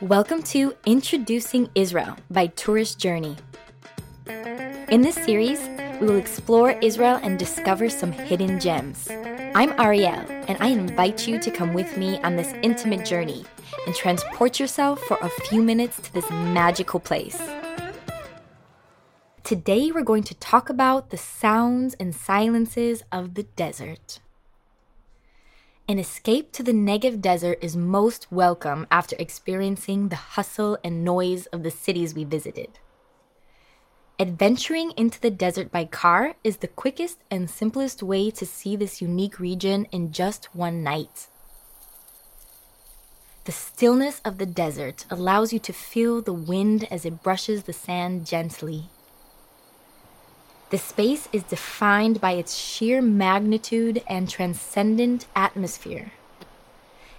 Welcome to Introducing Israel by Tourist Journey. In this series, we will explore Israel and discover some hidden gems. I'm Arielle, and I invite you to come with me on this intimate journey and transport yourself for a few minutes to this magical place. Today, we're going to talk about the sounds and silences of the desert. An escape to the Negev desert is most welcome after experiencing the hustle and noise of the cities we visited. Adventuring into the desert by car is the quickest and simplest way to see this unique region in just one night. The stillness of the desert allows you to feel the wind as it brushes the sand gently the space is defined by its sheer magnitude and transcendent atmosphere.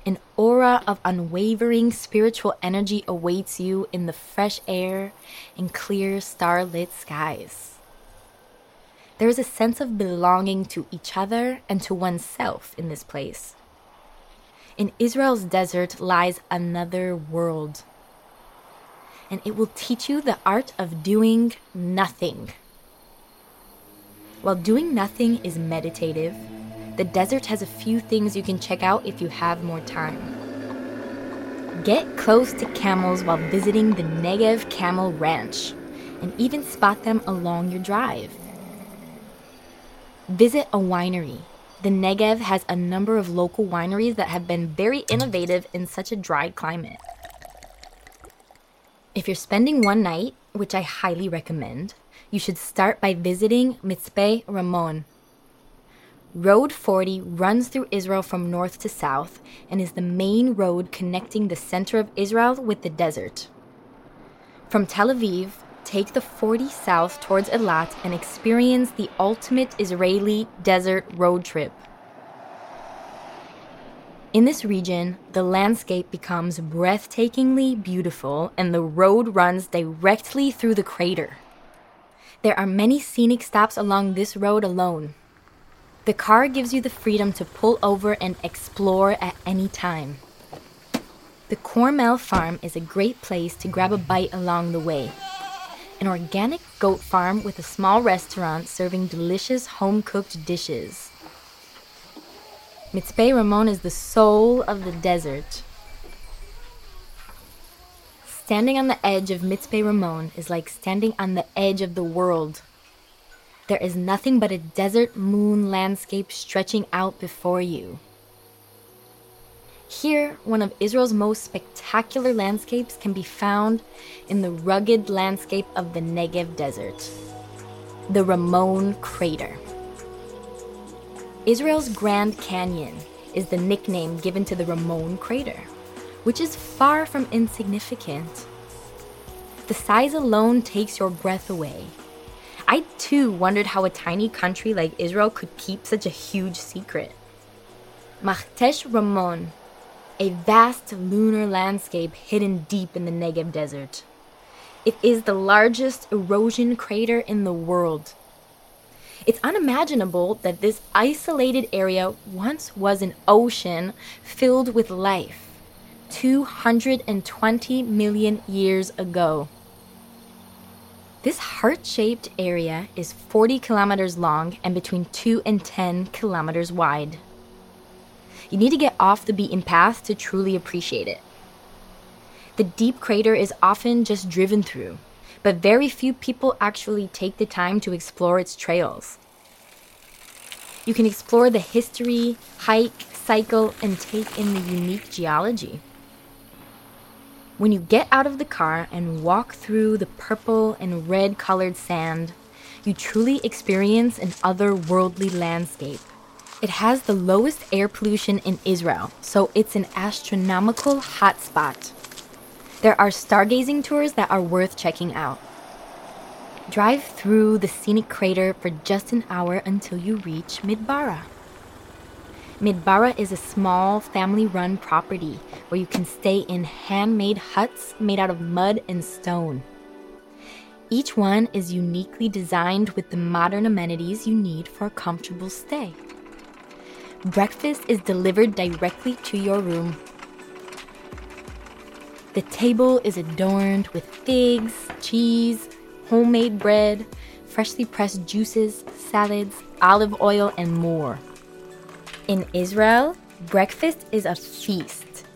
An aura of unwavering spiritual energy awaits you in the fresh air and clear starlit skies. There is a sense of belonging to each other and to oneself in this place. In Israel's desert lies another world, and it will teach you the art of doing nothing. While doing nothing is meditative, the desert has a few things you can check out if you have more time. Get close to camels while visiting the Negev Camel Ranch and even spot them along your drive. Visit a winery. The Negev has a number of local wineries that have been very innovative in such a dry climate. If you're spending one night, which I highly recommend, you should start by visiting Mitzpe Ramon. Road 40 runs through Israel from north to south and is the main road connecting the center of Israel with the desert. From Tel Aviv, take the 40 south towards Eilat and experience the ultimate Israeli desert road trip. In this region, the landscape becomes breathtakingly beautiful and the road runs directly through the crater. There are many scenic stops along this road alone. The car gives you the freedom to pull over and explore at any time. The Kornmehl Farm is a great place to grab a bite along the way. An organic goat farm with a small restaurant serving delicious home cooked dishes. Mitzpe Ramon is the soul of the desert. Standing on the edge of Mitzpe Ramon is like standing on the edge of the world. There is nothing but a desert moon landscape stretching out before you. Here, one of Israel's most spectacular landscapes can be found in the rugged landscape of the Negev Desert, the Ramon Crater. Israel's Grand Canyon is the nickname given to the Ramon Crater which is far from insignificant. The size alone takes your breath away. I too wondered how a tiny country like Israel could keep such a huge secret. Machtesh Ramon, a vast lunar landscape hidden deep in the Negev desert. It is the largest erosion crater in the world. It's unimaginable that this isolated area once was an ocean filled with life. 220 million years ago. This heart shaped area is 40 kilometers long and between 2 and 10 kilometers wide. You need to get off the beaten path to truly appreciate it. The deep crater is often just driven through, but very few people actually take the time to explore its trails. You can explore the history, hike, cycle, and take in the unique geology. When you get out of the car and walk through the purple and red colored sand, you truly experience an otherworldly landscape. It has the lowest air pollution in Israel, so it's an astronomical hotspot. There are stargazing tours that are worth checking out. Drive through the scenic crater for just an hour until you reach Midbara. Midbara is a small family run property where you can stay in handmade huts made out of mud and stone. Each one is uniquely designed with the modern amenities you need for a comfortable stay. Breakfast is delivered directly to your room. The table is adorned with figs, cheese, homemade bread, freshly pressed juices, salads, olive oil, and more. In Israel, breakfast is a feast.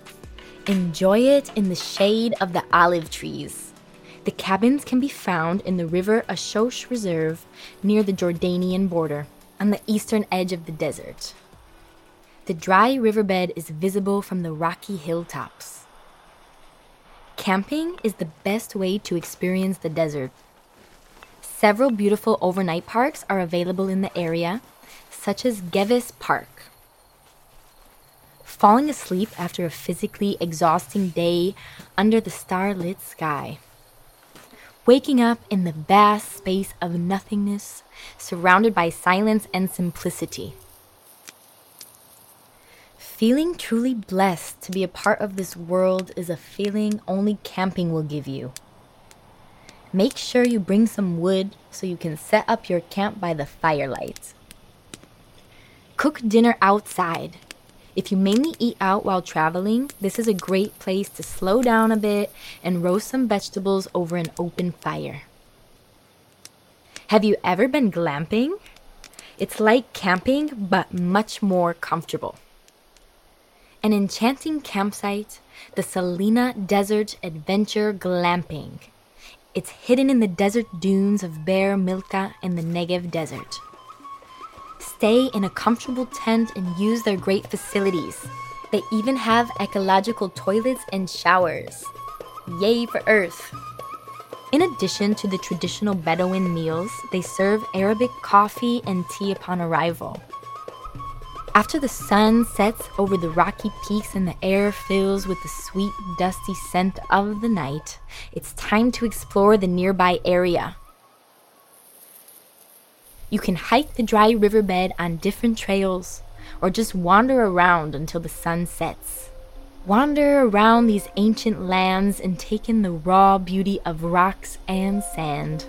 Enjoy it in the shade of the olive trees. The cabins can be found in the River Ashosh Reserve near the Jordanian border on the eastern edge of the desert. The dry riverbed is visible from the rocky hilltops. Camping is the best way to experience the desert. Several beautiful overnight parks are available in the area, such as Gevis Park. Falling asleep after a physically exhausting day under the starlit sky. Waking up in the vast space of nothingness, surrounded by silence and simplicity. Feeling truly blessed to be a part of this world is a feeling only camping will give you. Make sure you bring some wood so you can set up your camp by the firelight. Cook dinner outside. If you mainly eat out while traveling, this is a great place to slow down a bit and roast some vegetables over an open fire. Have you ever been glamping? It's like camping, but much more comfortable an enchanting campsite, the Salina Desert Adventure Glamping. It's hidden in the desert dunes of Be'er Milka in the Negev Desert. Stay in a comfortable tent and use their great facilities. They even have ecological toilets and showers. Yay for Earth! In addition to the traditional Bedouin meals, they serve Arabic coffee and tea upon arrival. After the sun sets over the rocky peaks and the air fills with the sweet, dusty scent of the night, it's time to explore the nearby area. You can hike the dry riverbed on different trails, or just wander around until the sun sets. Wander around these ancient lands and take in the raw beauty of rocks and sand.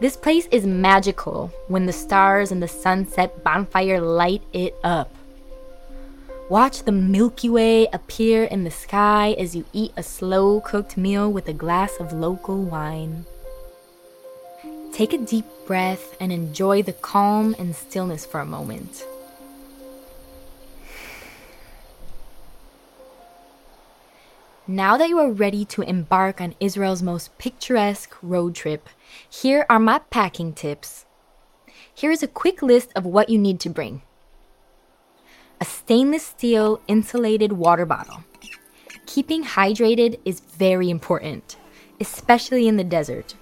This place is magical when the stars and the sunset bonfire light it up. Watch the Milky Way appear in the sky as you eat a slow cooked meal with a glass of local wine. Take a deep breath and enjoy the calm and stillness for a moment. Now that you are ready to embark on Israel's most picturesque road trip, here are my packing tips. Here is a quick list of what you need to bring a stainless steel insulated water bottle. Keeping hydrated is very important, especially in the desert.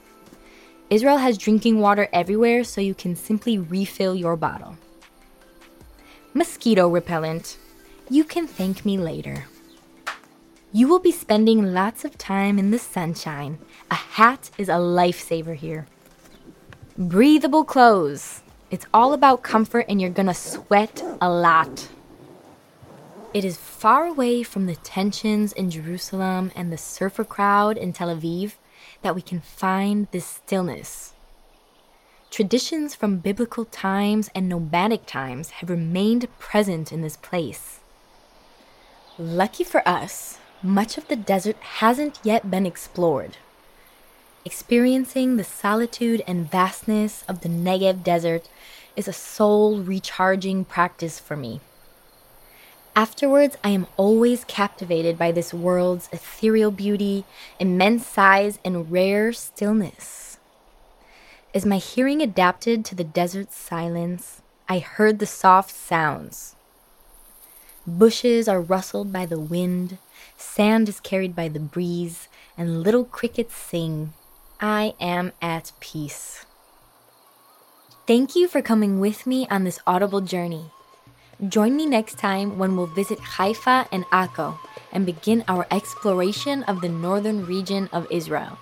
Israel has drinking water everywhere, so you can simply refill your bottle. Mosquito repellent. You can thank me later. You will be spending lots of time in the sunshine. A hat is a lifesaver here. Breathable clothes. It's all about comfort, and you're gonna sweat a lot. It is far away from the tensions in Jerusalem and the surfer crowd in Tel Aviv that we can find this stillness. Traditions from biblical times and nomadic times have remained present in this place. Lucky for us, much of the desert hasn't yet been explored. Experiencing the solitude and vastness of the Negev desert is a soul recharging practice for me. Afterwards, I am always captivated by this world's ethereal beauty, immense size, and rare stillness. As my hearing adapted to the desert's silence, I heard the soft sounds. Bushes are rustled by the wind, Sand is carried by the breeze, and little crickets sing, I am at peace. Thank you for coming with me on this audible journey. Join me next time when we'll visit Haifa and Akko and begin our exploration of the northern region of Israel.